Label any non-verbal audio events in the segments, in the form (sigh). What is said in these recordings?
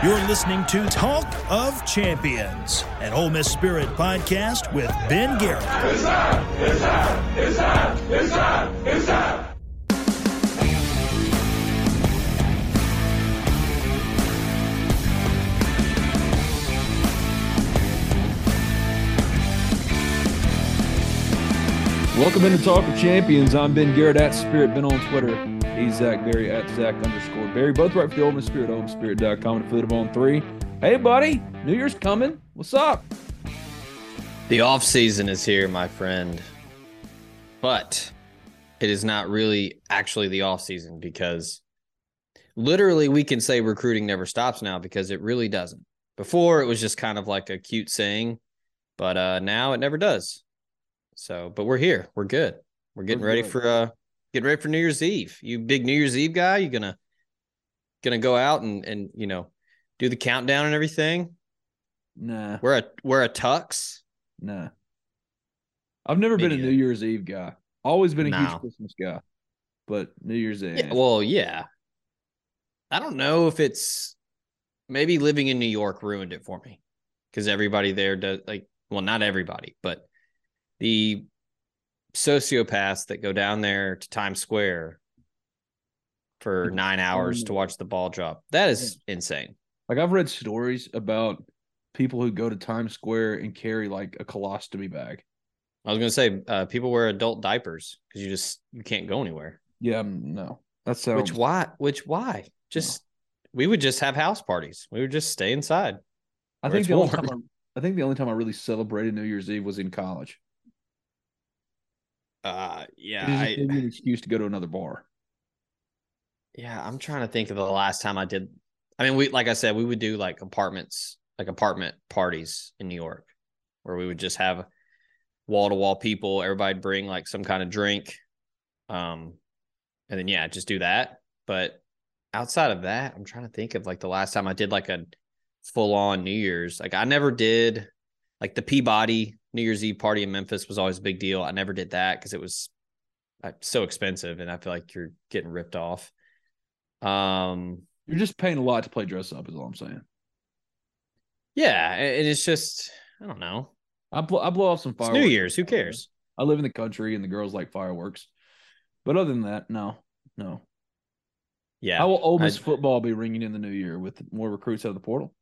You're listening to Talk of Champions, an Ole Miss Spirit podcast with Ben Garrett. It's! It's! It's! It's! It's! Welcome into Talk of Champions. I'm Ben Garrett at Spirit Ben on Twitter. He's Zach Berry at Zach underscore Berry. Both right for the Ole Miss Spirit, OleMissSpirit.com and affiliate on three. Hey, buddy, New Year's coming. What's up? The off season is here, my friend. But it is not really actually the off season because literally we can say recruiting never stops now because it really doesn't. Before it was just kind of like a cute saying, but uh now it never does. So, but we're here. We're good. We're getting We're ready good. for uh getting ready for New Year's Eve. You big New Year's Eve guy, you gonna gonna go out and and you know do the countdown and everything? Nah, Wear a wear a tux? nah. I've never been a New. Year's Eve guy. Always been a No. huge Christmas guy, but New Year's Eve. Yeah, well, yeah. I don't know if it's maybe living in New York ruined it for me because everybody there does like, well, not everybody, but the sociopaths that go down there to Times Square for nine hours to watch the ball drop. That is insane. like I've read stories about people who go to Times Square and carry like a colostomy bag. I was gonna say uh, people wear adult diapers because you just you can't go anywhere. Yeah, mm, no, that's so. Which why? Which why? Just we would just have house parties. We would just stay inside. I think the only time I, I think the only time I really celebrated New Year's Eve was in college. Uh, yeah, I, an excuse to go to another bar. yeah, I'm trying to think of the last time I did. I mean, we like I said, we would do like apartments, like apartment parties in New York, where we would just have wall to wall people. Everybody'd bring like some kind of drink, um, and then yeah, just do that. But outside of that, I'm trying to think of like the last time I did like a full on New Year's. Like I never did like the Peabody New Year's Eve party in Memphis was always a big deal. I never did that because it was uh, so expensive, and I feel like you're getting ripped off. Um, You're just paying a lot to play dress up, is all I'm saying. yeah, and it's just I don't know. I blow, I blow off some It's fireworks. New Year's. Who cares? I live in the country and the girls like fireworks. But other than that, no, no. Yeah, How will Ole Miss I- football be ringing in the new year with more recruits out of the portal?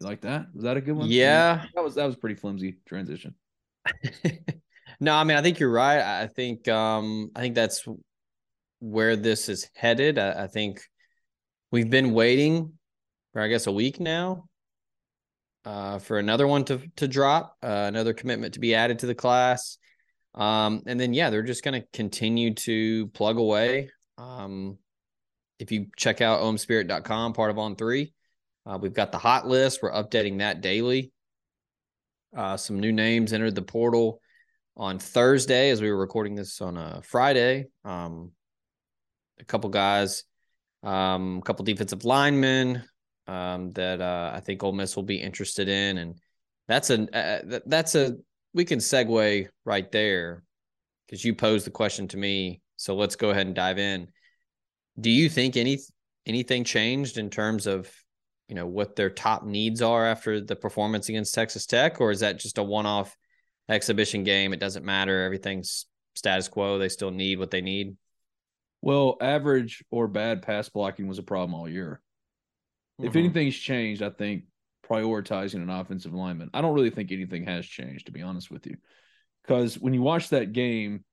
You like that? Was that a good one? Yeah. that was that was a pretty flimsy transition. (laughs) no, I mean I think you're right. I think um I think that's where this is headed. I, I think we've been waiting for I guess a week now uh for another one to to drop, uh, another commitment to be added to the class. Um and then yeah, they're just going to continue to plug away. Um if you check out ohmspirit.com, part of on 3, uh, we've got the hot list. We're updating that daily. Uh, some new names entered the portal on Thursday as we were recording this on a Friday. Um, a couple guys, um, a couple defensive linemen um, that uh, I think Ole Miss will be interested in, and that's a uh, that's a we can segue right there because you posed the question to me. So let's go ahead and dive in. Do you think any anything changed in terms of you know what their top needs are after the performance against Texas Tech, or is that just a one-off exhibition game? It doesn't matter. Everything's status quo. They still need what they need. Well, average or bad pass blocking was a problem all year. If Mhm. anything's changed, I think prioritizing an offensive lineman. I don't really think anything has changed, to be honest with you. Because when you watch that game,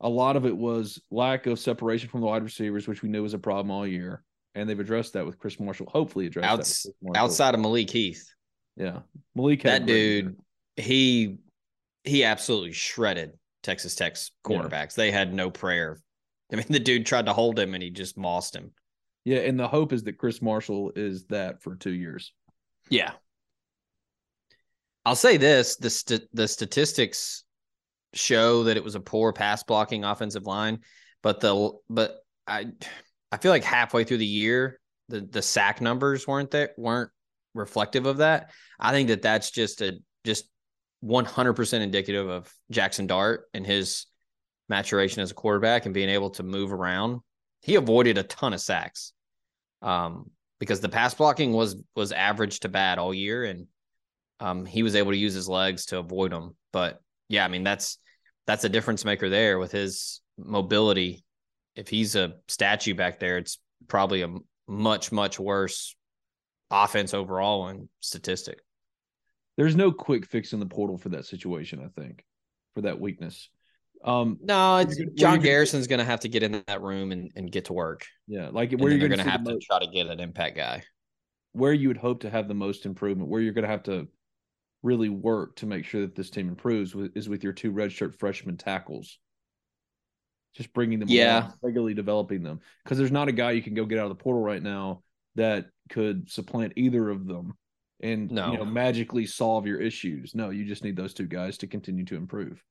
a lot of it was lack of separation from the wide receivers, which we knew was a problem all year. And they've addressed that with Chris Marshall. Hopefully, addressed Outs- outside of Malik Heath, Yeah, Malik. that dude, he he absolutely shredded Texas Tech's Yeah. cornerbacks. They had no prayer. I mean, (laughs) the dude tried to hold him and he just mossed him. Yeah, and the hope is that Chris Marshall is that for two years. Yeah. I'll say this: the st- the statistics show that it was a poor pass blocking offensive line, but the but I I feel like halfway through the year the the sack numbers weren't there weren't reflective of that. I think that that's just a just 100% indicative of Jackson Dart and his maturation as a quarterback and being able to move around. He avoided a ton of sacks. Um, because the pass blocking was was average to bad all year, and um, he was able to use his legs to avoid them. But yeah, I mean that's that's a difference maker there with his mobility. If he's a statue back there, it's probably a much much worse offense overall and statistic. There's no quick fix in the portal for that situation. I think for that weakness. Um, No, it's where John could- Garrison's going to have to get in that room and, and get to work. yeah, like where you're going to have to try to get an impact guy. where you would hope to have the most improvement, where you're going to have to really work to make sure that this team improves is with your two redshirt freshman tackles. Just bringing them, Yeah. along, regularly developing them, because there's not a guy you can go get out of the portal right now that could supplant either of them and No. you know magically solve your issues. No, you just need those two guys to continue to improve.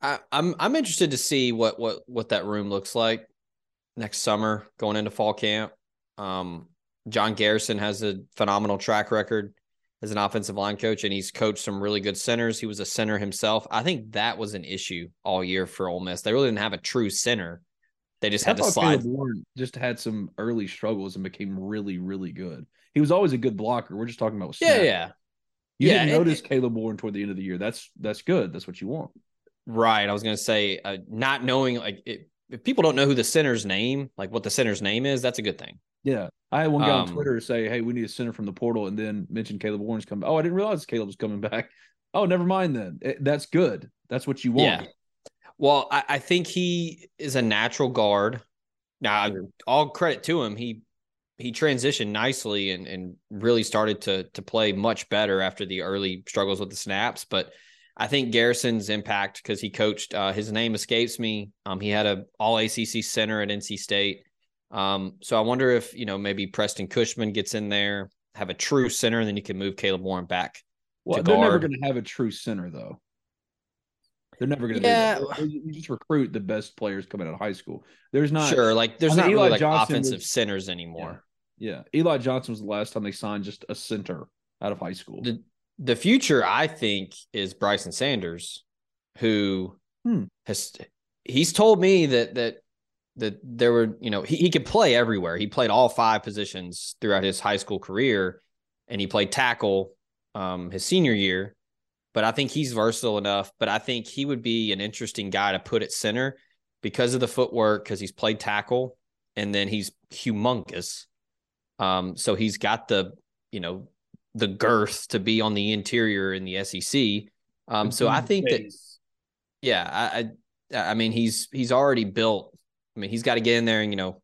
I, I'm I'm interested to see what what what that room looks like next summer going into fall camp. Um, John Garrison has a phenomenal track record as an offensive line coach, and he's coached some really good centers. He was a center himself. I think that was an issue all year for Ole Miss. They really didn't have a true center. They just I had to slide. Caleb Warren just had some early struggles and became really, really good. He was always a good blocker. We're just talking about Yeah, yeah, You Yeah, didn't notice Caleb Warren toward the end of the year. That's that's good. That's what you want. right. I was gonna say, uh, not knowing like it, if people don't know who the center's name, like what the center's name is, that's a good thing. Yeah. I had one guy on Um, Twitter say, Hey, we need a center from the portal, and then mention Caleb Warren's coming. Oh, I didn't realize Caleb was coming back. (laughs) Oh, never mind then. Eh, That's good. That's what you want. Yeah. Well, I, I think he is a natural guard. Now, all credit to him. He he transitioned nicely and and really started to to play much better after the early struggles with the snaps. But I think Garrison's impact because he coached. Uh, his name escapes me. Um, he had a All ACC center at NC State. Um, so I wonder if you know maybe Preston Cushman gets in there, have a true center, and then you can move Caleb Warren back. Well, to they're never going to have a true center, though. They're never going to Yeah. do that. You just recruit the best players coming out of high school. There's not sure, like there's I not think really like Johnson offensive was- centers anymore. Yeah, Eli Johnson was the last time they signed just a center out of high school. the the future I think is Bryson Sanders, who Hmm. has he's told me that that that there were you know he, he could play everywhere. He played all five positions throughout his high school career, and he played tackle um, his senior year. But I think he's versatile enough. But I think he would be an interesting guy to put at center because of the footwork, because he's played tackle, and then he's humongous. Um, so he's got the you know the girth to be on the interior in the SEC. Um, so I think that yeah, I, I I mean he's he's already built. I mean he's got to get in there and you know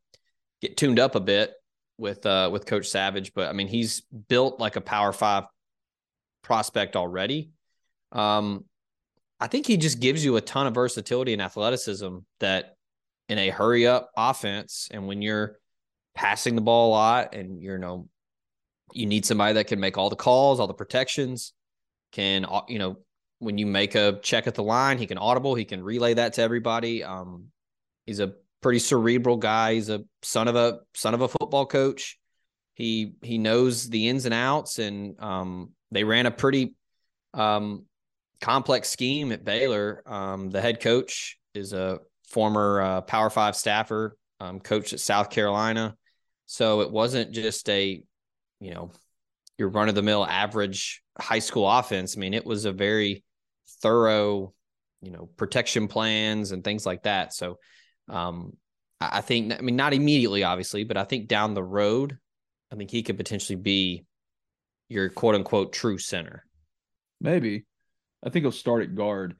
get tuned up a bit with uh with Coach Savage, but I mean he's built like a Power Five prospect already. Um, I think he just gives you a ton of versatility and athleticism that in a hurry up offense and when you're passing the ball a lot and you're you know you need somebody that can make all the calls, all the protections, can you know when you make a check at the line, he can audible, he can relay that to everybody. Um, he's a pretty cerebral guy. He's a son of a son of a football coach. He he knows the ins and outs, and um, they ran a pretty um, complex scheme at Baylor. Um, the head coach is a former uh, Power Five staffer, um, at South Carolina. So it wasn't just a, you know, your run of the mill average high school offense. I mean, it was a very thorough, you know, protection plans and things like that. So um, I think, I mean, not immediately, obviously, but I think down the road, I think he could potentially be your quote unquote true center. Maybe. I think he'll start at guard.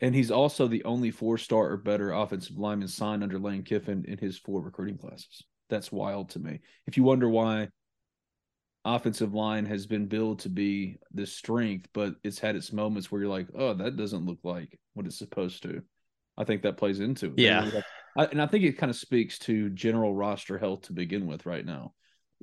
And he's also the only four star or better offensive lineman signed under Lane Kiffin in his four recruiting classes. That's wild to me. If you wonder why offensive line has been billed to be the strength, but it's had its moments where you're like, oh, that doesn't look like what it's supposed to. I think that plays into it. Yeah. I, and I think it kind of speaks to general roster health to begin with right now.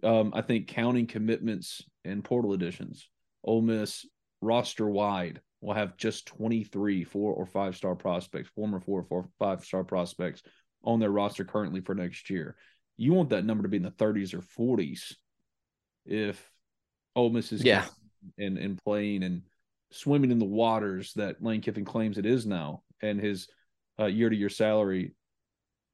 Um, I think counting commitments and portal additions, Ole Miss roster wide will have just 23 four or five star prospects, former four or four, five star prospects on their roster currently for next year. You want that number to be in the 30s or 40s if Ole Miss is yeah and and playing and swimming in the waters that Lane Kiffin claims it is now, and his year to year salary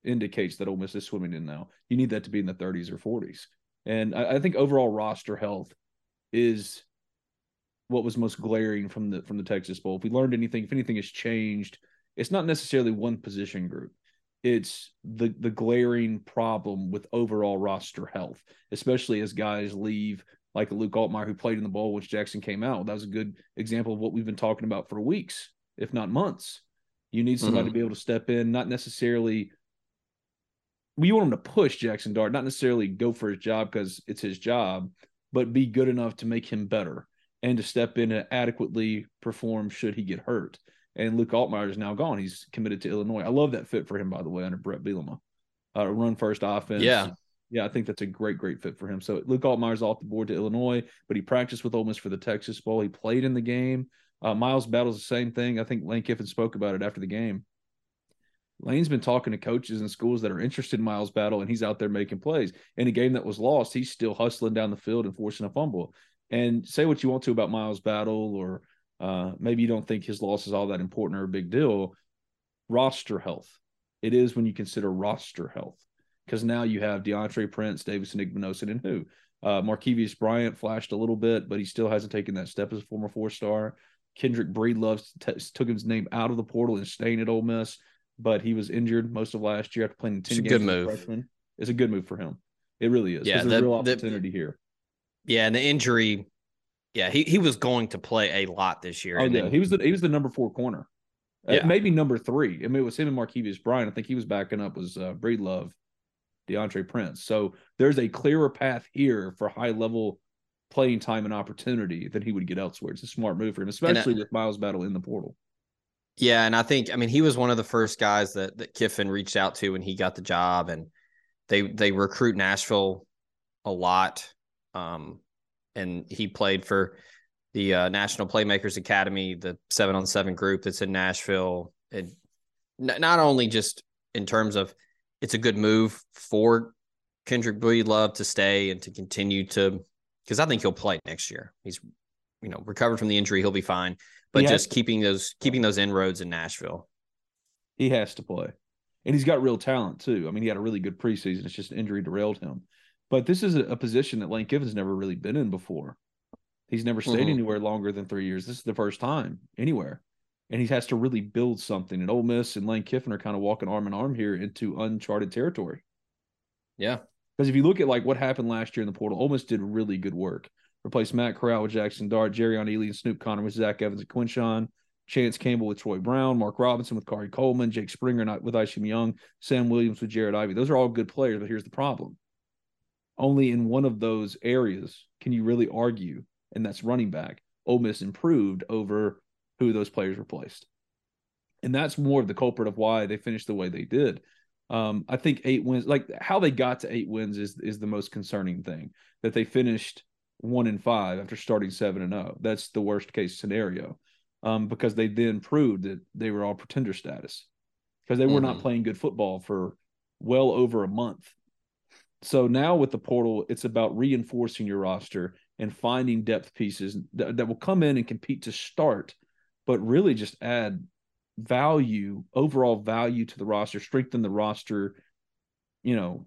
indicates that Ole Miss is swimming in now. You need that to be in the 30s or 40s, and I, I think overall roster health is what was most glaring from the from the Texas Bowl. If we learned anything, if anything has changed, it's not necessarily one position group. It's the the glaring problem with overall roster health, especially as guys leave, like Luke Altmyer, who played in the bowl, which Jackson came out. That was a good example of what we've been talking about for weeks, if not months. You need somebody mm-hmm. to be able to step in, not necessarily. We want him to push Jackson Dart, not necessarily go for his job because it's his job, but be good enough to make him better and to step in and adequately perform should he get hurt. And Luke Altmyer is now gone. He's committed to Illinois. I love that fit for him, by the way, under Bret Bielema. Uh, run first offense. Yeah. Yeah, I think that's a great, great fit for him. So Luke Altmyer's off the board to Illinois, but he practiced with Ole Miss for the Texas Bowl. He played in the game. Uh, Miles Battle's the same thing. I think Lane Kiffin spoke about it after the game. Lane's been talking to coaches and schools that are interested in Miles Battle, and he's out there making plays. In a game that was lost, he's still hustling down the field and forcing a fumble. And say what you want to about Miles Battle, or uh, maybe you don't think his loss is all that important or a big deal. Roster health. It is when you consider roster health because now you have DeAndre Prince, Davison Igbinosun, and who? Uh, Markevius Bryant flashed a little bit, but he still hasn't taken that step as a former four star. Kendrick Breedlove t- took his name out of the portal and staying at Ole Miss, but he was injured most of last year after playing 10 it's games. A good move. Freshman. It's a good move for him. It really is. Yeah, the, real opportunity the, here. Yeah, and the injury, yeah, he, he was going to play a lot this year. Oh, yeah. Then, he was the he was the number four corner. Uh, yeah. Uh, maybe number three. I mean, it was him and Markevius Bryant. I think he was backing up was uh, Breedlove, DeAndre Prince. So there's a clearer path here for high level playing time and opportunity than he would get elsewhere. It's a smart move for him, especially I, with Miles Battle in the portal. Yeah, and I think I mean he was one of the first guys that that Kiffin reached out to when he got the job, and they they recruit Nashville a lot, um, and he played for the uh, National Playmakers Academy, the seven on seven group that's in Nashville. And not only just in terms of it's a good move for Kendrick Breedlove to stay and to continue to because I think he'll play next year. He's you know recovered from the injury, he'll be fine. But he just keeping those keeping those inroads in Nashville. He has to play. And he's got real talent too. I mean, he had a really good preseason. It's just injury derailed him. But this is a, position that Lane Kiffin's never really been in before. He's never stayed mm-hmm. anywhere longer than three years. This is the first time anywhere. And he has to really build something. And Ole Miss and Lane Kiffin are kind of walking arm in arm here into uncharted territory. Yeah. Because if you look at like what happened last year in the portal, Ole Miss did really good work. Replaced Matt Corral with Jackson Dart, Jerrion Ealy and Snoop Conner with Zach Evans and Quinshon, Chance Campbell with Troy Brown, Mark Robinson with Khari Coleman, Jake Springer not with Isham Young, Sam Williams with Jared Ivey. Those are all good players, but here's the problem. Only in one of those areas can you really argue, and that's running back. Ole Miss improved over who those players replaced. And that's more of the culprit of why they finished the way they did. Um, I think eight wins, like how they got to eight wins, is is the most concerning thing. That they finished one and five after starting seven and zero. Oh. That's the worst case scenario, um, because they then proved that they were all pretender status because they were mm-hmm. not playing good football for well over a month. So now with the portal, it's about reinforcing your roster and finding depth pieces that, that will come in and compete to start, but really just add value, overall value to the roster, strengthen the roster, you know,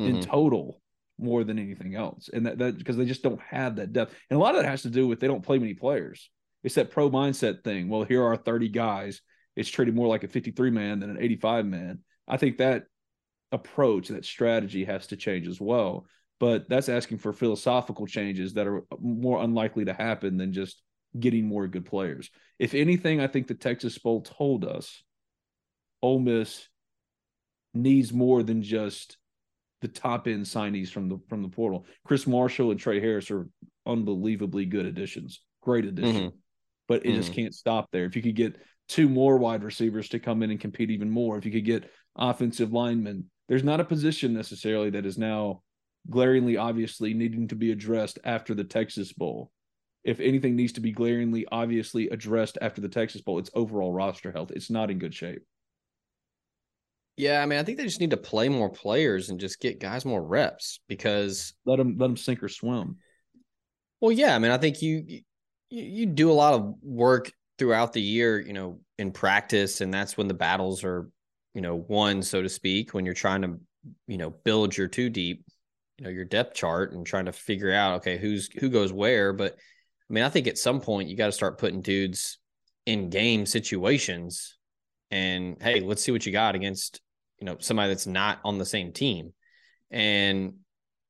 mm-hmm. in total more than anything else. And that that because they just don't have that depth. And a lot of that has to do with they don't play many players. It's that pro mindset thing. Well, here are 30 guys. It's treated more like a 53 man than an 85 man. I think that approach, that strategy has to change as well. but that's asking for philosophical changes that are more unlikely to happen than just getting more good players. If anything, I think the Texas Bowl told us Ole Miss needs more than just the top end signees from the from the portal. Chris Marshall and Tre Harris are unbelievably good additions, great addition, mm-hmm. but it mm-hmm. just can't stop there. If you could get two more wide receivers to come in and compete even more, if you could get offensive linemen, there's not a position necessarily that is now glaringly obviously needing to be addressed after the Texas Bowl. If anything needs to be glaringly obviously addressed after the Texas Bowl, it's overall roster health. It's not in good shape. Yeah, I mean, I think they just need to play more players and just get guys more reps because let them let them sink or swim. Well, yeah, I mean, I think you you, you do a lot of work throughout the year, you know, in practice, and that's when the battles are, you know, one so to speak, when you're trying to, you know, build your two deep you know your depth chart and trying to figure out okay who's who goes where. But i mean i think at some point you got to start putting dudes in game situations and hey let's see what you got against you know somebody that's not on the same team. And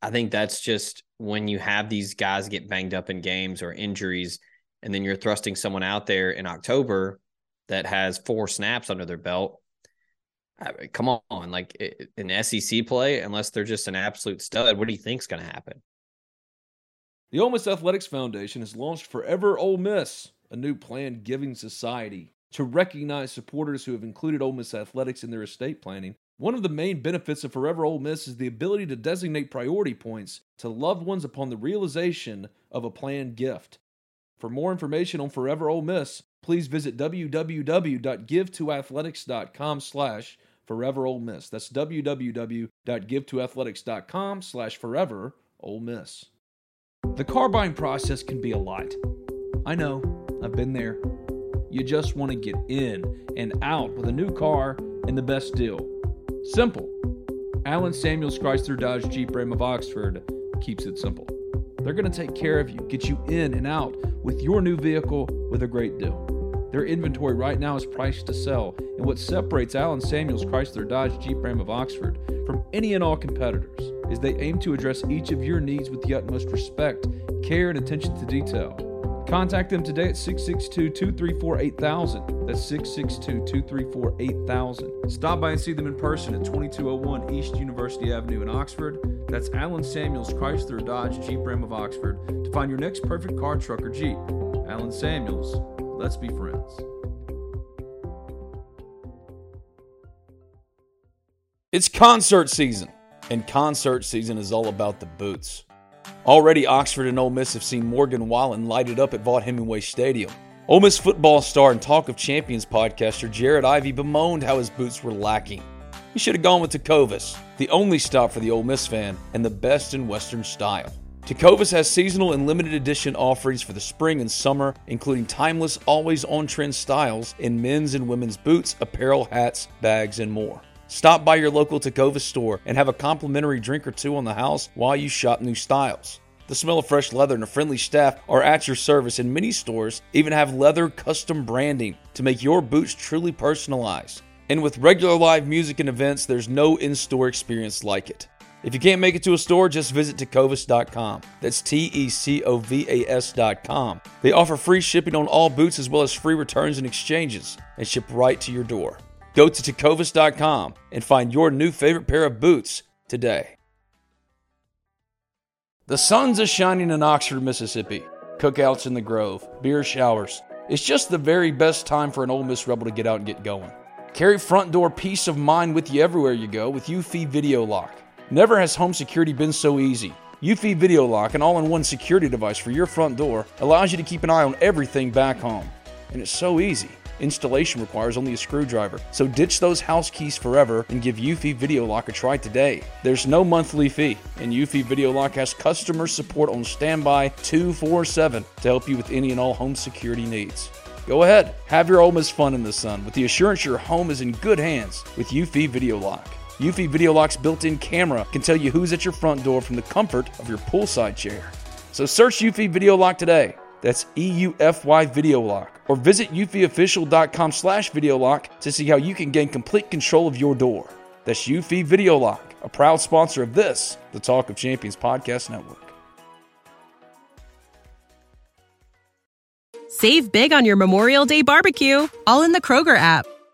i think that's just when you have these guys get banged up in games or injuries and then you're thrusting someone out there in october that has four snaps under their belt I come on, like an SEC play, unless they're just an absolute stud, what do you think's going to happen? The Ole Miss Athletics Foundation has launched Forever Ole Miss, a new planned giving society to recognize supporters who have included Ole Miss athletics in their estate planning. One of the main benefits of Forever Ole Miss is the ability to designate priority points to loved ones upon the realization of a planned gift. For more information on Forever Ole Miss, please visit www.givetoathletics.com slash forever Ole Miss. That's www.givetoathletics.com slash forever Ole Miss. The car buying process can be a lot. I know, I've been there. You just want to get in and out with a new car and the best deal. Simple. Alan Samuels Chrysler Dodge Jeep Ram of Oxford keeps it simple. They're going to take care of you, get you in and out with your new vehicle with a great deal. Their inventory right now is priced to sell, and what separates Alan Samuels Chrysler Dodge Jeep Ram of Oxford from any and all competitors is they aim to address each of your needs with the utmost respect, care, and attention to detail. Contact them today at 662 234 8000. That's 662 234 8000. Stop by and see them in person at 2201 East University Avenue in Oxford. That's Alan Samuels Chrysler Dodge Jeep Ram of Oxford to find your next perfect car, truck, or Jeep. Alan Samuels, Let's be friends. It's concert season, and concert season is all about the boots. Already, Oxford and Ole Miss have seen Morgan Wallen lighted up at Vaught Hemingway Stadium. Ole Miss football star and Talk of Champions podcaster Jared Ivey bemoaned how his boots were lacking. He should have gone with Tecovas, the only stop for the Ole Miss fan and the best in Western style. Tecovas has seasonal and limited edition offerings for the spring and summer, including timeless, always on trend styles in men's and women's boots, apparel, hats, bags, and more. Stop by your local Tecovas store and have a complimentary drink or two on the house while you shop new styles. The smell of fresh leather and a friendly staff are at your service, and many stores even have leather custom branding to make your boots truly personalized. And with regular live music and events, there's no in store experience like it. If you can't make it to a store, just visit tecovas.com. That's T E C O V A S.com. They offer free shipping on all boots as well as free returns and exchanges and ship right to your door. Go to tecovas.com and find your new favorite pair of boots today. The sun's is shining in Oxford, Mississippi. Cookouts in the Grove, beer showers. It's just the very best time for an Ole Miss Rebel to get out and get going. Carry front door peace of mind with you everywhere you go with Eufy Video Lock. Never has home security been so easy. Eufy Video Lock, an all in one security device for your front door, allows you to keep an eye on everything back home. And it's so easy. Installation requires only a screwdriver, so ditch those house keys forever and give Eufy Video Lock a try today. There's no monthly fee, and Eufy Video Lock has customer support on standby 247 to help you with any and all home security needs. Go ahead, have your Ole Miss fun in the sun with the assurance your home is in good hands with Eufy Video Lock. Eufy Video Lock's built in camera can tell you who's at your front door from the comfort of your poolside chair. So search Eufy Video Lock today. That's E-U-F-Y Video Lock. Or visit eufyofficial.com slash video lock to see how you can gain complete control of your door. That's Eufy Video Lock, a proud sponsor of this, the Talk of Champions Podcast Network. Save big on your Memorial Day barbecue, all in the Kroger app.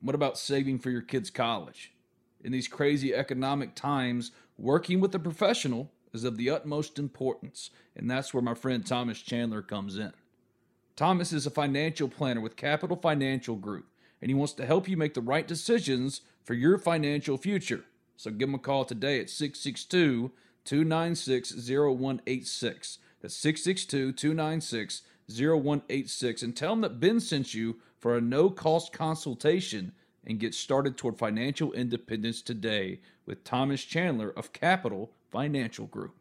What about saving for your kids' college? In these crazy economic times, working with a professional is of the utmost importance, and that's where my friend Thomas Chandler comes in. Thomas is a financial planner with Capital Financial Group, and he wants to help you make the right decisions for your financial future. So give him a call today at 662 296 0186. That's 662 296 0186 and tell him that Ben sent you for a no cost consultation and get started toward financial independence today with Thomas Chandler of Capital Financial Group.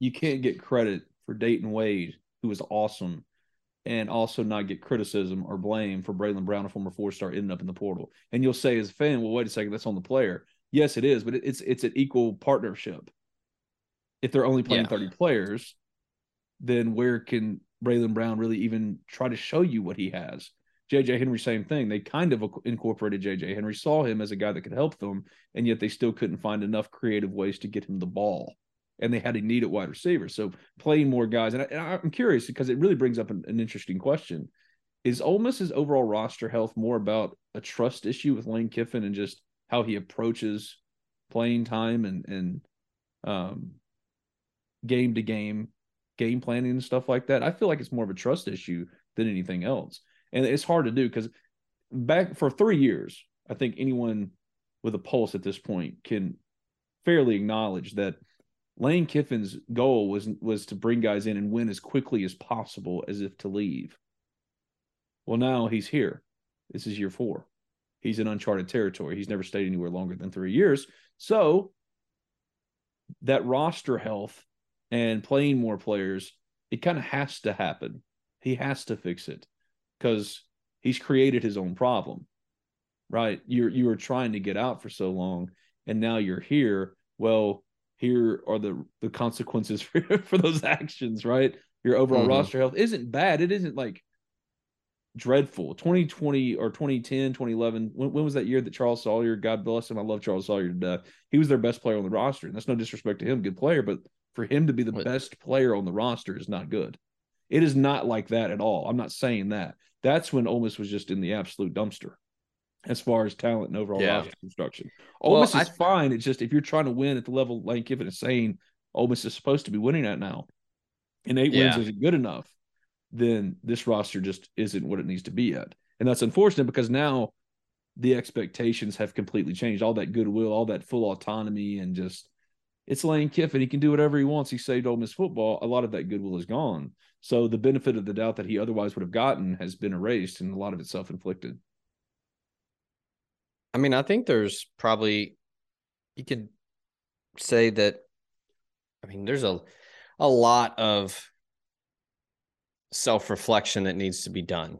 You can't get credit for Dayton Wade, who was awesome, and also not get criticism or blame for Braylon Brown, a former four star, ending up in the portal. And you'll say as a fan, well, wait a second, that's on the player. Yes, it is, but it's it's an equal partnership. If they're only playing Yeah. 30 players, then where can Braylon Brown really even try to show you what he has? JJ Henry, same thing. They kind of incorporated JJ Henry, saw him as a guy that could help them, and yet they still couldn't find enough creative ways to get him the ball. And they had a need at wide receiver. So playing more guys. And, I, I'm curious because it really brings up an, an interesting question. Is Ole Miss's overall roster health more about a trust issue with Lane Kiffin and just how he approaches playing time and, and um, game to game game planning and stuff like that? I feel like it's more of a trust issue than anything else and it's hard to do because back for three years, I think anyone with a pulse at this point can fairly acknowledge that Lane Kiffin's goal was was to bring guys in and win as quickly as possible, as if to leave. Well, now he's here. This is year four. He's in uncharted territory. He's never stayed anywhere longer than three years. So that roster health and playing more players, it kind of has to happen. He has to fix it because he's created his own problem right? You're you were trying to get out for so long and now you're here. Well here are the the consequences (laughs) for, for those actions right? Your overall Mhm. roster health isn't bad. It isn't like dreadful. 2020 or 2010 2011 when, when was that year that charles sawyer god bless him i love charles sawyer to death. He was their best player on the roster and that's no disrespect to him good player but for him to be the best player on the roster is not good it is not like that at all. I'm not saying that. That's when Ole Miss was just in the absolute dumpster as far as talent and overall Yeah. roster construction. Ole Well, Miss is I- fine. It's just if you're trying to win at the level Lane Kiffin is saying Ole Miss is supposed to be winning at now, and eight Yeah. wins isn't good enough, then this roster just isn't what it needs to be at. And that's unfortunate because now the expectations have completely changed. All that goodwill, all that full autonomy, and just it's Lane Kiffin. He can do whatever he wants. He saved Ole Miss football. A lot of that goodwill is gone. So the benefit of the doubt that he otherwise would have gotten has been erased, and a lot of it self inflicted. I mean, I think there's probably you could say that I mean, there's a a lot of self-reflection that needs to be done.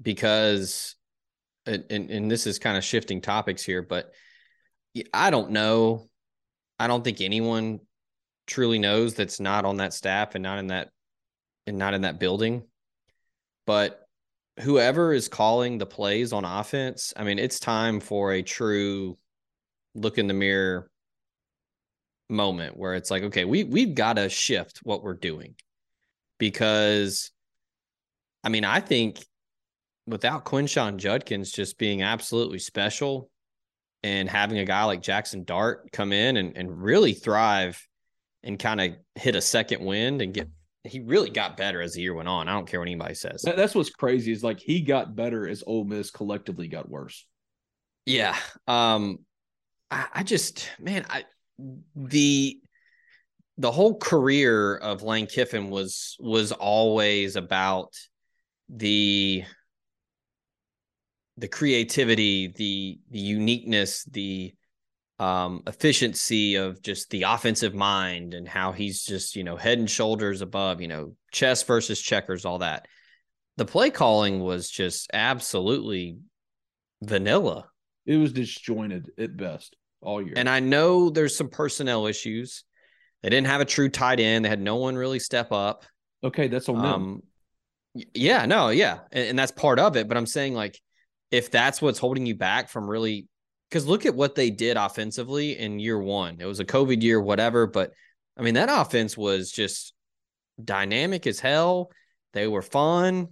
Because and, and, and this is kind of shifting topics here, but I don't know. I don't think anyone truly knows that's not on that staff and not in that and not in that building. But whoever is calling the plays on offense, I mean, it's time for a true look in the mirror moment where it's like, okay, we we've got to shift what we're doing because, I mean, I think without Quinshon Judkins just being absolutely special and having a guy like Jackson Dart come in and, and really thrive and kind of hit a second wind and get he really got better as the year went on. I don't care what anybody says. That's what's crazy is like he got better as Ole Miss collectively got worse. Yeah. Um I, I just man, I the the whole career of Lane Kiffin was was always about the the creativity, the the uniqueness, the um, efficiency of just the offensive mind and how he's just, you know, head and shoulders above, you know, chess versus checkers, all that. The play calling was just absolutely vanilla. It was disjointed at best all year. And I know there's some personnel issues. They didn't have a true tight end. They had no one really step up. Okay, that's on them. Um, yeah, no, yeah, and, and that's part of it. But I'm saying like, if that's what's holding you back from really, because look at what they did offensively in year one. It was a COVID year, whatever. But I mean, that offense was just dynamic as hell. They were fun.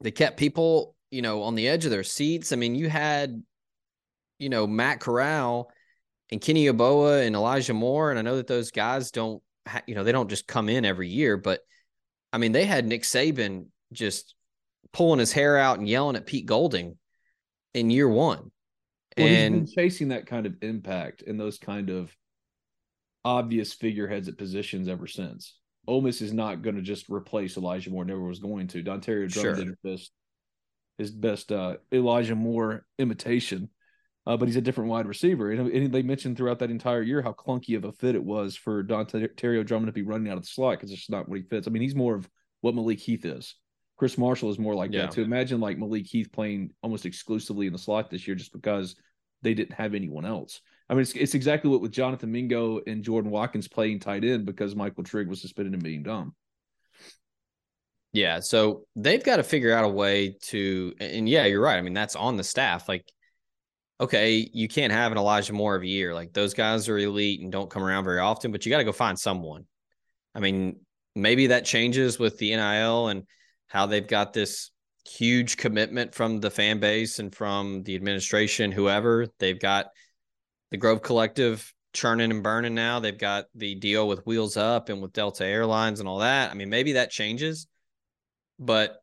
They kept people, you know, on the edge of their seats. I mean, you had, you know, Matt Corral and Kenny Yeboah and Elijah Moore. And I know that those guys don't, ha- you know, they don't just come in every year, but I mean, they had Nick Saban just pulling his hair out and yelling at Pete Golding in year one. Well, and he's been chasing that kind of impact and those kind of obvious figureheads at positions ever since. Ole Miss is not going to just replace Elijah Moore. Never was going to. Dontario Drummond Sure. did his best, his best uh, Elijah Moore imitation, uh, but he's a different wide receiver. And, and they mentioned throughout that entire year how clunky of a fit it was for Dontario Drummond to be running out of the slot because it's just not what he fits. I mean, he's more of what Malik Heath is. Chris Marshall is more like Yeah. that To Imagine like Malik Heath playing almost exclusively in the slot this year just because they didn't have anyone else. I mean, it's, it's exactly what with Jonathan Mingo and Jordan Watkins playing tight end because Michael Trigg was suspended and being dumb. Yeah, so they've got to figure out a way to, and yeah, you're right. I mean, that's on the staff. Like, okay, you can't have an Elijah Moore every year. Like, those guys are elite and don't come around very often, but you got to go find someone. I mean, maybe that changes with the NIL and how they've got this huge commitment from the fan base and from the administration, whoever. They've got the Grove Collective churning and burning now. They've got the deal with Wheels Up and with Delta Airlines and all that. I mean, maybe that changes but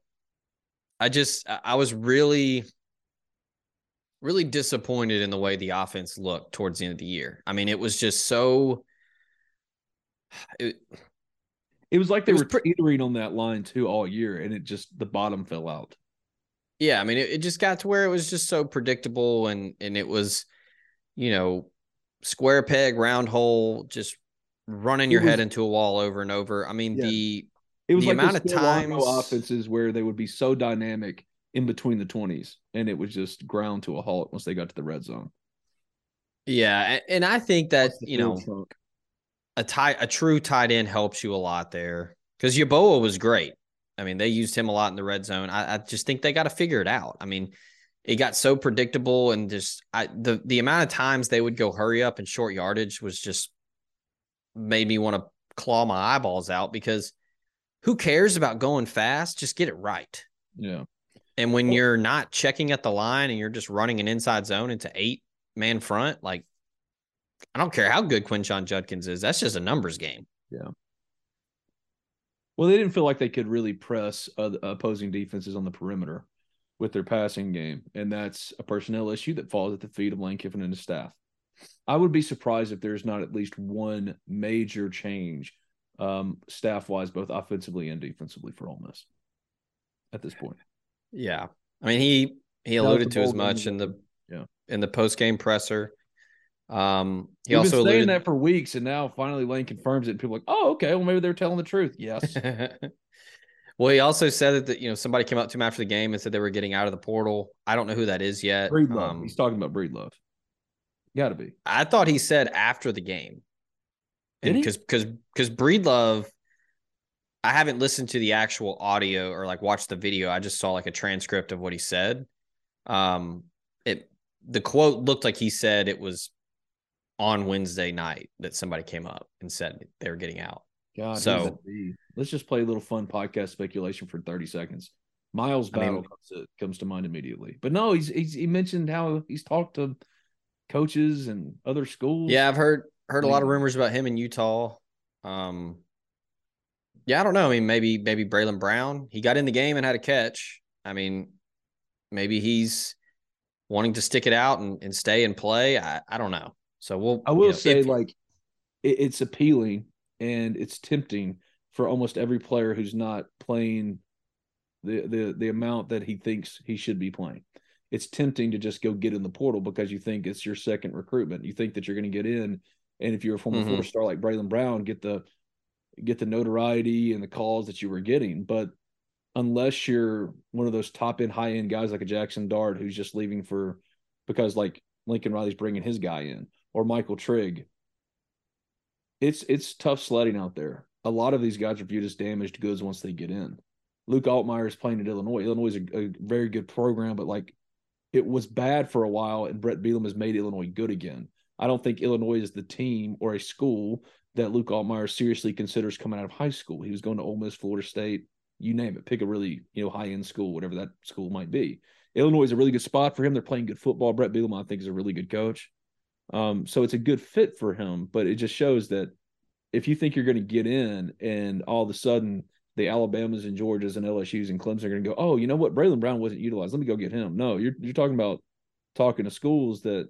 I just I was really really disappointed in the way the offense looked towards the end of the year. I mean, it was just so it, It was like they was were teetering on that line too all year, and it just the bottom fell out. yeah, I mean, it, it just got to where it was just so predictable and and it was, you know, square peg, round hole, just running your was- head into a wall over and over. I mean, Yeah. the It was The like amount of times- offenses where they would be so dynamic in between the twenties, and it was just ground to a halt once they got to the red zone. yeah, and I think that you know shrunk. A tight a true tight end helps you a lot there because Yeboah was great. I mean, they used him a lot in the red zone. I, I just think they got to figure it out. I mean, it got so predictable and just I the the amount of times they would go hurry up and short yardage was just made me want to claw my eyeballs out because who cares about going fast? Just get it right. yeah. And when Well- you're not checking at the line and you're just running an inside zone into eight man front, like I don't care how good Quinshon Judkins is. That's just a numbers game. Yeah. Well, they didn't feel like they could really press uh, opposing defenses on the perimeter with their passing game, and that's a personnel issue that falls at the feet of Lane Kiffin and his staff. I would be surprised if there's not at least one major change, um, staff wise, both offensively and defensively for Ole Miss at this point. Yeah. I mean, he he alluded to as much in the yeah. in the post game presser. Um, he We've also been saying alluded that for weeks, and now finally Lane confirms it. And people are like, oh, okay, well maybe they're telling the truth. Yes, (laughs) well, he also said that, that you know somebody came up to him after the game and said they were getting out of the portal. I don't know who that is yet. Breedlove. Um, He's talking about Breedlove. Got to be. I thought he said after the game. Because because because Breedlove, I haven't listened to the actual audio or like watched the video. I just saw like a transcript of what he said. Um, it the quote looked like he said it was on Wednesday night that somebody came up and said they were getting out. God, So- would that be? let's just play a little fun podcast speculation for 30 seconds. Miles I mean- Battle comes, to, comes to mind immediately. But no, he's, he's he mentioned how he's talked to coaches and other schools. Yeah, I've heard heard a lot of rumors about him in Utah. Um, yeah, I don't know. I mean, maybe maybe Braylon Brown. He got in the game and had a catch. I mean, maybe he's wanting to stick it out and, and stay and play. I, I don't know. So we'll. I will you know, say, if- like, it, it's appealing and it's tempting for almost every player who's not playing the the the amount that he thinks he should be playing. it's tempting to just go get in the portal because you think it's your second recruitment. You think that you're going to get in, and if you're a former mm-hmm. four star like Braylon Brown, get the get the notoriety and the calls that you were getting. But unless you're one of those top end, high end guys like a Jackson Dart who's just leaving for because like Lincoln Riley's bringing his guy in or Michael Trigg, it's it's tough sledding out there. A lot of these guys are viewed as damaged goods once they get in. Luke Altmyer is playing at Illinois. Illinois is a, a, very good program, but like it was bad for a while, and Bret Bielema has made Illinois good again. I don't think Illinois is the team or a school that Luke Altmyer seriously considers coming out of high school. He was going to Ole Miss, Florida State, you name it. Pick a really you know high end school, whatever that school might be. Illinois is a really good spot for him. They're playing good football. Bret Bielema, I think, is a really good coach. Um, so it's a good fit for him. But it just shows that if you think you're going to get in, and all of a sudden the Alabamas and Georgias and LSU's and Clemson are going to go, oh, you know what, Braylon Brown wasn't utilized. Let me go get him. No, you're you're talking about talking to schools that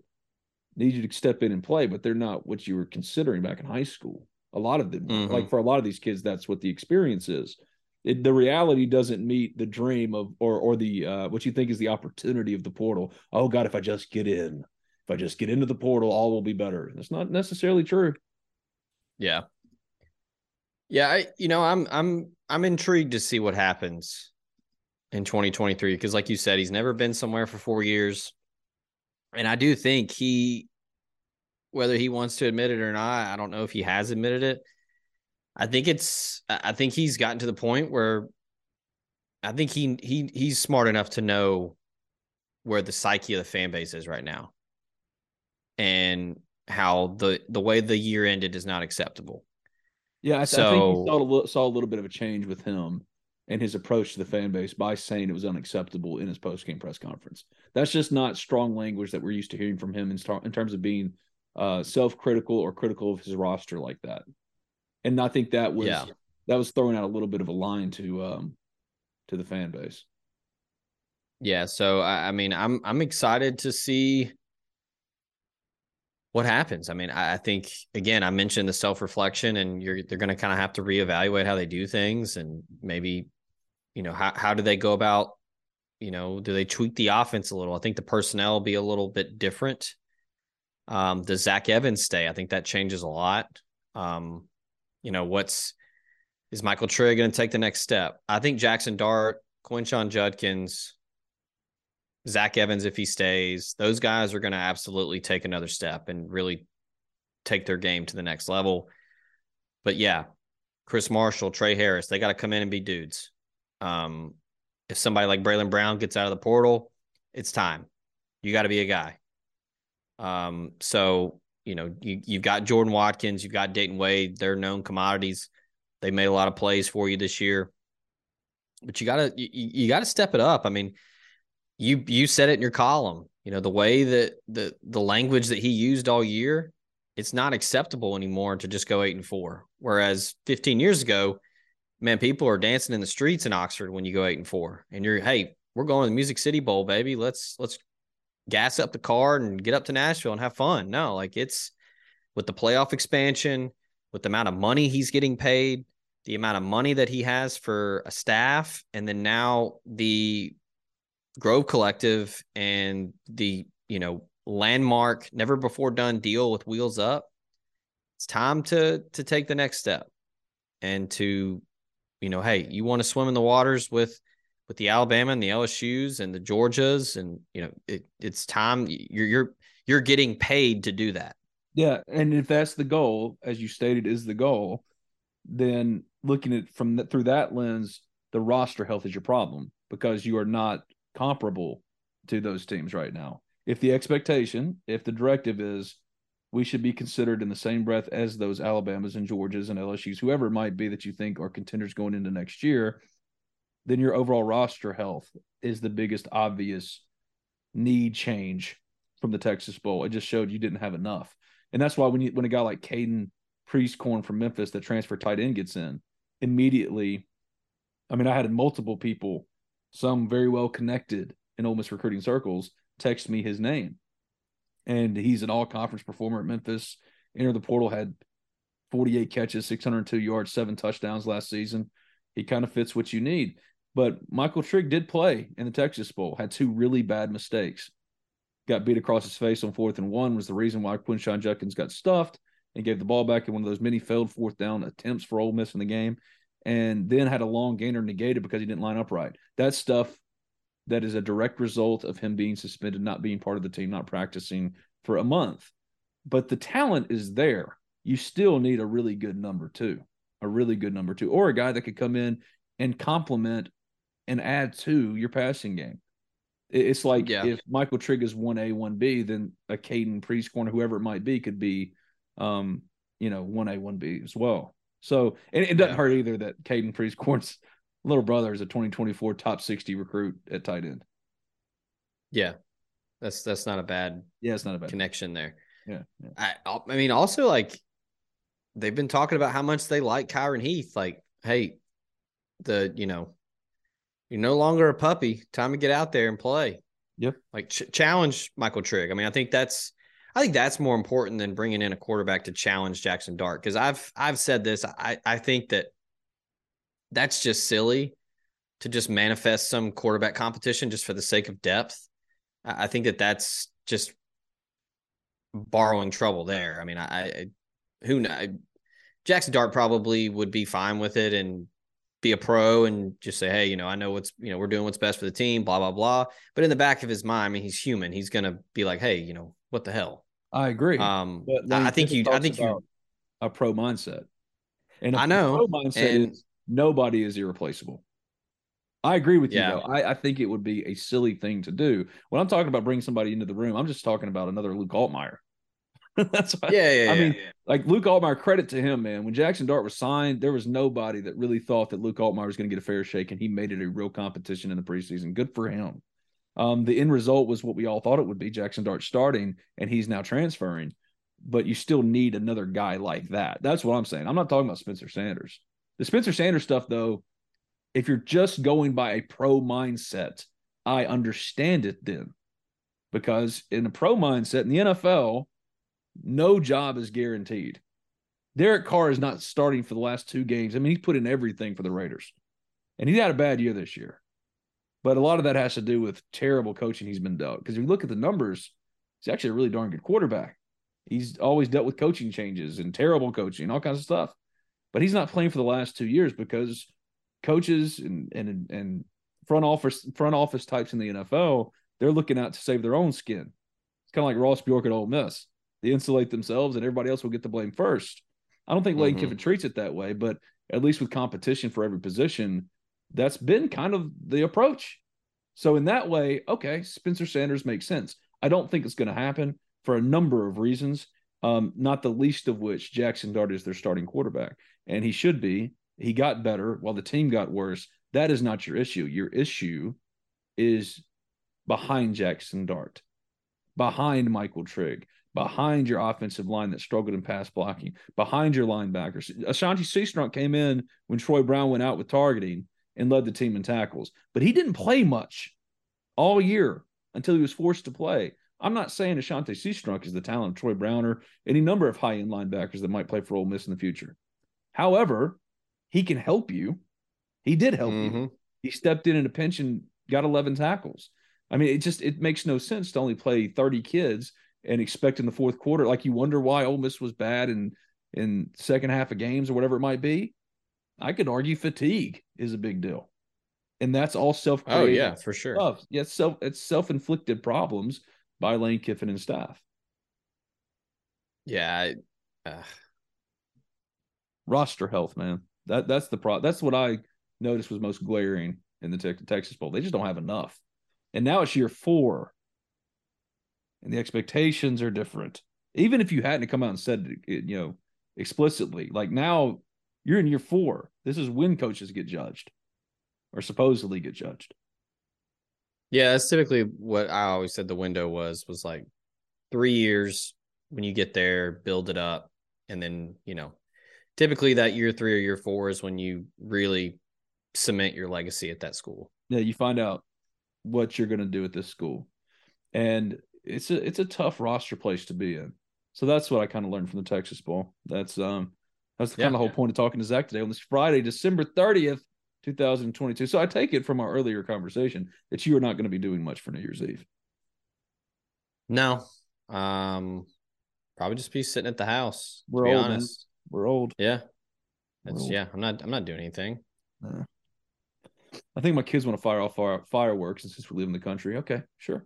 need you to step in and play, but they're not what you were considering back in high school. A lot of them, mm-hmm. like for a lot of these kids, that's what the experience is. It, the reality doesn't meet the dream of or or the uh, what you think is the opportunity of the portal. Oh God, if I just get in, if I just get into the portal, all will be better. That's not necessarily true. Yeah, yeah. I you know I'm I'm I'm intrigued to see what happens in 2023 because, like you said, he's never been somewhere for four years and I do think he, whether he wants to admit it or not, I don't know if he has admitted it. I think it's, I think he's gotten to the point where I think he he he's smart enough to know where the psyche of the fan base is right now, and how the the way the year ended is not acceptable. Yeah, I, so, I think he saw a, saw a little bit of a change with him and his approach to the fan base by saying it was unacceptable in his post game press conference. That's just not strong language that we're used to hearing from him in, in terms of being uh, self critical or critical of his roster like that. And I think that was yeah. that was throwing out a little bit of a line to um, to the fan base. Yeah, so I, I mean, I'm I'm excited to see what happens. I mean, I, think again, I mentioned the self reflection, and you're they're going to kind of have to reevaluate how they do things, and maybe you know how how do they go about you know do they tweak the offense a little? I think the personnel will be a little bit different. Um does zach evans stay? I think that changes a lot. Um you know what's is michael trigg going to take the next step? I think jackson dart quinshon judkins zach evans if he stays those guys are going to absolutely take another step and really take their game to the next level but yeah chris marshall tre harris they got to come in and be dudes um, if somebody like Braylon Brown gets out of the portal, it's time. You got to be a guy. Um, so you know you you've got Jordan Watkins, you've got Dayton Wade. They're known commodities. They made a lot of plays for you this year, but you gotta you, you gotta step it up. I mean, you you said it in your column. You know the way that the the language that he used all year, it's not acceptable anymore to just go eight and four. Whereas 15 years ago, man, people are dancing in the streets in Oxford when you go eight and four, and you're hey, we're going to the Music City Bowl, baby. Let's let's gas up the car and get up to Nashville and have fun. No, like it's with the playoff expansion, with the amount of money he's getting paid, the amount of money that he has for a staff, and then now the Grove Collective and the you know landmark, never before done deal with Wheels Up. It's time to to take the next step and to you know, hey, you want to swim in the waters with with the Alabama and the LSU's and the Georgias, and you know, it, it's time you're you're you're getting paid to do that. Yeah, and if that's the goal, as you stated, is the goal, then looking at from that through that lens, the roster health is your problem because you are not comparable to those teams right now. If the expectation, if the directive is we should be considered in the same breath as those Alabamas and Georgias and LSU's, whoever it might be that you think are contenders going into next year, then your overall roster health is the biggest obvious need change from the Texas Bowl. It just showed you didn't have enough. And that's why when you when a guy like Caden Prieskorn from Memphis, the transfer tight end, gets in, immediately, I mean, I had multiple people, some very well connected in Ole Miss recruiting circles, text me his name and he's an all conference performer at Memphis. Entered the portal, had 48 catches, 602 yards, seven touchdowns last season. He kind of fits what you need. But Michael Trigg did play in the Texas Bowl, had two really bad mistakes. Got beat across his face on fourth and one was the reason why Quinshon Judkins got stuffed and gave the ball back in one of those many failed fourth down attempts for Ole Miss in the game, and then had a long gainer negated because he didn't line up right. That stuff that is a direct result of him being suspended, not being part of the team, not practicing for a month. But the talent is there. You still need a really good number two, a really good number two, or a guy that could come in and complement and add to your passing game. It's like yeah. if Michael Trigg is one A, one B, then a Caden Prieskorn, whoever it might be, could be, um, you know, one A, one B as well. So and it doesn't yeah. hurt either that Caden Prieskorn's little brother is a 2024 top 60 recruit at tight end. Yeah, that's that's not a bad yeah, it's not a bad connection there. Yeah, yeah. I I mean also like they've been talking about how much they like Kyirin Heath. Like, hey, the you know you're no longer a puppy. Time to get out there and play. Yep. Like ch- challenge Michael Trigg. I mean, I think that's I think that's more important than bringing in a quarterback to challenge Jackson Dart because I've I've said this. I I think that that's just silly to just manifest some quarterback competition just for the sake of depth. I, think that that's just borrowing trouble there. I mean, I, I who knows. Jackson Dart probably would be fine with it and be a pro and just say, hey, you know, I know what's, you know, we're doing what's best for the team, blah, blah, blah. But in the back of his mind, I mean, he's human. He's going to be like, hey, you know, what the hell? I agree. Um, I think you, I think you, a pro mindset. And I know pro mindset and, is nobody is irreplaceable. I agree with yeah. you though. I, I, think it would be a silly thing to do. When I'm talking about bringing somebody into the room, I'm just talking about another Luke Altmyer. (laughs) That's why, yeah, yeah. I yeah, mean, yeah. like Luke Altmyer, credit to him, man. When Jackson Dart was signed, there was nobody that really thought that Luke Altmyer was going to get a fair shake, and he made it a real competition in the preseason. Good for him. Um, the end result was what we all thought it would be: Jackson Dart starting, and he's now transferring. But you still need another guy like that. That's what I'm saying. I'm not talking about Spencer Sanders. The Spencer Sanders stuff, though, if you're just going by a pro mindset, I understand it then. Because in a pro mindset in the NFL, no job is guaranteed. Derek Carr is not starting for the last two games. I mean, he put in everything for the Raiders, and he had a bad year this year. But a lot of that has to do with terrible coaching he's been dealt. Because if you look at the numbers, he's actually a really darn good quarterback. He's always dealt with coaching changes and terrible coaching, all kinds of stuff. But he's not playing for the last two years because coaches and and and front office front office types in the NFL they're looking out to save their own skin. It's kind of like Ross Bjork at Ole Miss they insulate themselves and everybody else will get the blame first. I don't think Lane mm-hmm. Kiffin treats it that way, but at least with competition for every position, that's been kind of the approach. So in that way, okay, Spencer Sanders makes sense. I don't think it's going to happen for a number of reasons, um, not the least of which Jackson Dart is their starting quarterback, and he should be. He got better while the team got worse. That is not your issue. Your issue is behind Jackson Dart, behind Michael Trigg, behind your offensive line that struggled in pass blocking, behind your linebackers. Ashanti Cistrunk came in when Troy Brown went out with targeting and led the team in tackles, but he didn't play much all year until he was forced to play. I'm not saying Ashanti Cistrunk is the talent of Troy Brown or any number of high end linebackers that might play for Ole Miss in the future. However, he can help you. He did help mm-hmm. you. He stepped in in a pinch and got 11 tackles. I mean, it just it makes no sense to only play 30 kids and expect in the fourth quarter, like you wonder why Ole Miss was bad in in second half of games or whatever it might be. I could argue fatigue is a big deal, and that's all self. Oh yeah, for sure. Stuff. Yeah, it's self it's self inflicted problems by Lane Kiffin and staff. Yeah, I, uh... roster health, man. That that's the pro. That's what I noticed was most glaring in the Texas Bowl. They just don't have enough, and now it's year four and the expectations are different. Even if you hadn't come out and said it, you know, explicitly, like now you're in year four. This is when coaches get judged or supposedly get judged. Yeah, that's typically what I always said the window was was like three years when you get there, build it up, and then, you know, typically that year three or year four is when you really cement your legacy at that school. Yeah, you find out what you're going to do at this school. And it's a it's a tough roster place to be in. So that's what I kind of learned from the Texas Bowl. That's um that's yeah, kind of the whole point of talking to Zach today on this Friday, December 30th, 2022. So I take it from our earlier conversation that you are not going to be doing much for New Year's Eve. No. Um probably just be sitting at the house. We're old, honest. We're old. Yeah. That's old. yeah, I'm not I'm not doing anything. I think my kids want to fire off fire, fireworks since we live in the country. Okay, sure.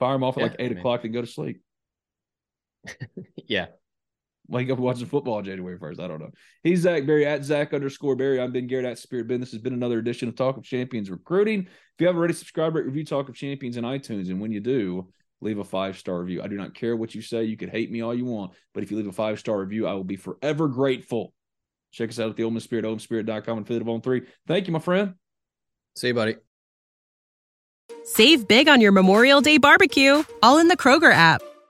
Fire them off at Yeah, like eight I mean- o'clock and go to sleep. (laughs) Yeah. Wake up watching football on January 1st. I don't know. He's Zach Berry at Zach underscore Berry. I'm Ben Garrett at Spirit Ben. This has been another edition of Talk of Champions Recruiting. If you haven't already subscribed, rate, review Talk of Champions in iTunes. And when you do, leave a five star review. I do not care what you say. You could hate me all you want, but if you leave a five star review, I will be forever grateful. Check us out at the Ole Miss Spirit, olemissspirit.com, and affiliate of on three. Thank you, my friend. See you, buddy. Save big on your Memorial Day barbecue, all in the Kroger app.